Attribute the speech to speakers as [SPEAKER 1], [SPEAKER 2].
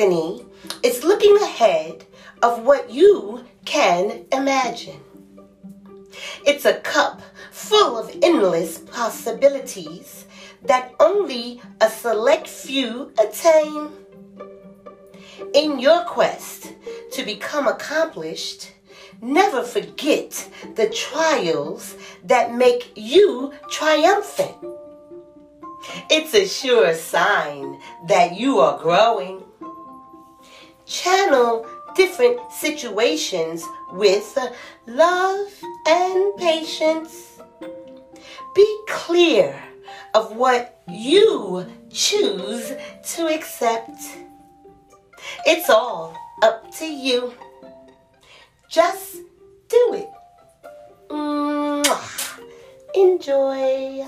[SPEAKER 1] destiny is looking ahead of what you can imagine. It's a cup full of endless possibilities that only a select few attain. In your quest to become accomplished, never forget the trials that make you triumphant. It's a sure sign that you are growing. Channel different situations with love and patience. Be clear of what you choose to accept. It's all up to you. Just do it. Mwah. Enjoy.